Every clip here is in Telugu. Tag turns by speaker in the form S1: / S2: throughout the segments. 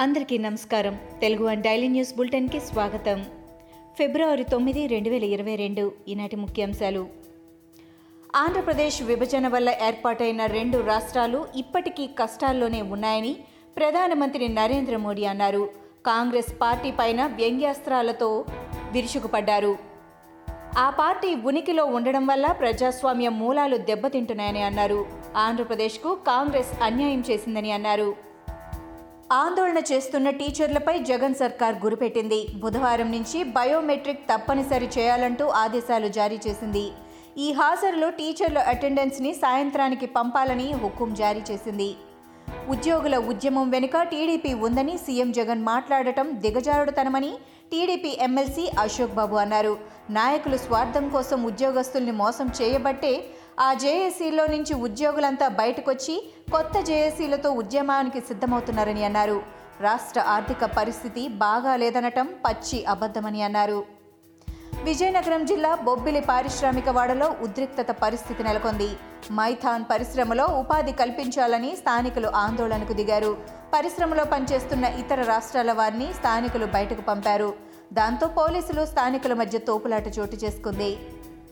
S1: అందరికీ నమస్కారం. తెలుగు వన్ డైలీ న్యూస్ బులెటిన్కి స్వాగతం. ఫిబ్రవరి తొమ్మిది రెండు వేల ఇరవై రెండు ఈనాటి ముఖ్యాంశాలు. ఆంధ్రప్రదేశ్ విభజన వల్ల ఏర్పాటైన రెండు రాష్ట్రాలు ఇప్పటికీ కష్టాల్లోనే ఉన్నాయని ప్రధానమంత్రి నరేంద్ర మోడీ అన్నారు. కాంగ్రెస్ పార్టీ పైన వ్యంగ్యాస్త్రాలతో విరుచుకుపడ్డారు. ఆ పార్టీ ఉనికిలో ఉండడం వల్ల ప్రజాస్వామ్య మూలాలు దెబ్బతింటున్నాయని అన్నారు. ఆంధ్రప్రదేశ్కు కాంగ్రెస్ అన్యాయం చేసిందని అన్నారు. ఆందోళన చేస్తున్న టీచర్లపై జగన్ సర్కార్ గురిపెట్టింది. బుధవారం నుంచి బయోమెట్రిక్ తప్పనిసరి చేయాలంటూ ఆదేశాలు జారీ చేసింది. ఈ హాజరులో టీచర్ల అటెండెన్స్ని సాయంత్రానికి పంపాలని హుకుం జారీ చేసింది. ఉద్యోగుల ఉద్యమం వెనుక టీడీపీ ఉందని సీఎం జగన్ మాట్లాడటం దిగజారుడుతనమని టీడీపీ ఎమ్మెల్సీ అశోక్ బాబు అన్నారు. నాయకులు స్వార్థం కోసం ఉద్యోగస్తుల్ని మోసం చేయబట్టే ఆ జేఏసీలో నుంచి ఉద్యోగులంతా బయటకొచ్చి కొత్త జేఏసీలతో ఉద్యమానికి సిద్ధమవుతున్నారని అన్నారు. రాష్ట్ర ఆర్థిక పరిస్థితి బాగా లేదనటం పచ్చి అబద్ధమని అన్నారు. విజయనగరం జిల్లా బొబ్బిలి పారిశ్రామిక వాడలో ఉద్రిక్తత పరిస్థితి నెలకొంది. మైథాన్ పరిశ్రమలో ఉపాధి కల్పించాలని స్థానికులు ఆందోళనకు దిగారు. పరిశ్రమలో పనిచేస్తున్న ఇతర రాష్ట్రాల వారిని స్థానికులు బయటకు పంపారు. దాంతో పోలీసులు స్థానికుల మధ్య తోపులాట చోటు చేసుకుంది.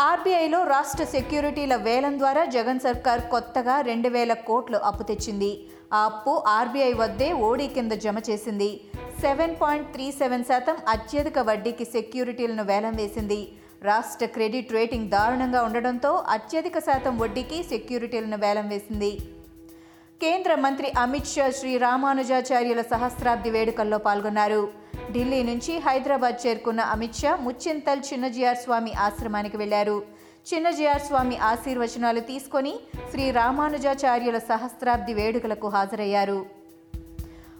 S1: ఆర్బీఐలో రాష్ట్ర సెక్యూరిటీల వేలం ద్వారా జగన్ సర్కార్ కొత్తగా రెండు వేల కోట్లు అప్పు తెచ్చింది. ఆ అప్పు ఆర్బీఐ వద్దే ఓడీ కింద జమ చేసింది. సెవెన్ పాయింట్ త్రీ సెవెన్ శాతం అత్యధిక వడ్డీకి సెక్యూరిటీలను వేలం వేసింది. రాష్ట్ర క్రెడిట్ రేటింగ్ దారుణంగా ఉండడంతో అత్యధిక శాతం వడ్డీకి సెక్యూరిటీలను వేలం వేసింది. కేంద్ర మంత్రి అమిత్ షా శ్రీ రామానుజాచార్యుల సహస్రాబ్ది వేడుకల్లో పాల్గొన్నారు. ఢిల్లీ నుంచి హైదరాబాద్ చేరుకున్న అమిత్ షా ముచ్చింతల్ చిన్నజీఆర్ స్వామి ఆశ్రమానికి వెళ్ళారు. చిన్నజీఆర్ స్వామి ఆశీర్వచనాలు తీసుకొని శ్రీ రామానుజాచార్యుల సహస్రాబ్ది వేడుకలకు హాజరయ్యారు.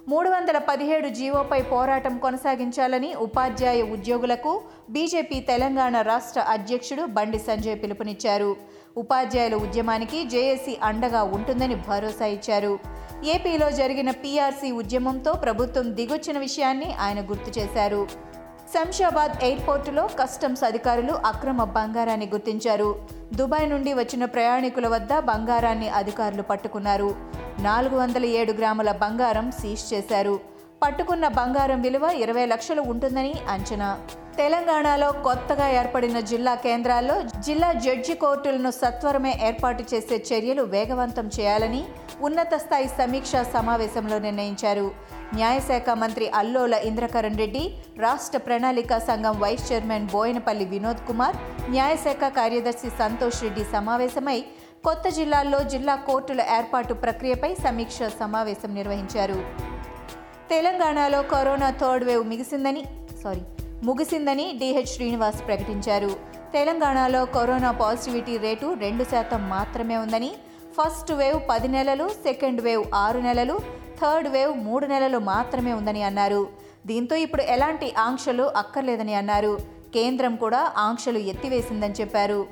S1: మూడు వందల పదిహేడు జీవోపై పోరాటం కొనసాగించాలని ఉపాధ్యాయ ఉద్యోగులకు బీజేపీ తెలంగాణ రాష్ట్ర అధ్యక్షుడు బండి సంజయ్ పిలుపునిచ్చారు. ఉపాధ్యాయుల ఉద్యమానికి జేఏసీ అండగా ఉంటుందని భరోసా ఇచ్చారు. ఏపీలో జరిగిన పీఆర్సీ ఉద్యమంతో ప్రభుత్వం దిగొచ్చిన విషయాన్ని ఆయన గుర్తు చేశారు. శంషాబాద్ ఎయిర్పోర్టులో కస్టమ్స్ అధికారులు అక్రమ బంగారాన్ని గుర్తించారు. దుబాయ్ నుండి వచ్చిన ప్రయాణికుల వద్ద బంగారాన్ని అధికారులు పట్టుకున్నారు. నాలుగు వందల ఏడు గ్రాముల బంగారం సీజ్ చేశారు. పట్టుకున్న బంగారం విలువ ఇరవై లక్షలు ఉంటుందని అంచనా. తెలంగాణలో కొత్తగా ఏర్పడిన జిల్లా కేంద్రాల్లో జిల్లా జడ్జి కోర్టులను సత్వరమే ఏర్పాటు చేసే చర్యలు వేగవంతం చేయాలని ఉన్నత స్థాయి సమీక్షా సమావేశంలో నిర్ణయించారు. న్యాయశాఖ మంత్రి అల్లోల ఇంద్రకరణ్ రెడ్డి రాష్ట్ర ప్రణాళిక సంఘం వైస్ చైర్మన్ బోయనపల్లి వినోద్ కుమార్ న్యాయశాఖ కార్యదర్శి సంతోష్ రెడ్డి సమావేశమై కొత్త జిల్లాల్లో జిల్లా కోర్టుల ఏర్పాటు ప్రక్రియపై సమీక్ష సమావేశం నిర్వహించారు. తెలంగాణలో కరోనా థర్డ్ వేవ్ మిగిసిందని సారీ ముగిసిందని డిహెచ్ శ్రీనివాస్ ప్రకటించారు. తెలంగాణలో కరోనా పాజిటివిటీ రేటు రెండు శాతం మాత్రమే ఉందని ఫస్ట్ వేవ్ పది నెలలు సెకండ్ వేవ్ ఆరు నెలలు థర్డ్ వేవ్ మూడు నెలలు మాత్రమే ఉందని అన్నారు. దీంతో ఇప్పుడు ఎలాంటి ఆంక్షలు అక్కర్లేదని అన్నారు. కేంద్రం కూడా ఆంక్షలు ఎత్తివేసిందని చెప్పారు.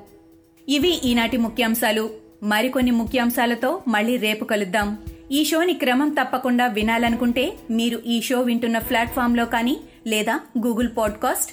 S2: ఇవి ఈనాటి ముఖ్యాంశాలు. మరికొన్ని ముఖ్యాంశాలతో మళ్ళీ రేపు కలుద్దాం. ఈ షోని క్రమం తప్పకుండా వినాలనుకుంటే మీరు ఈ షో వింటున్న ప్లాట్ఫామ్లో కానీ లేదా Google podcast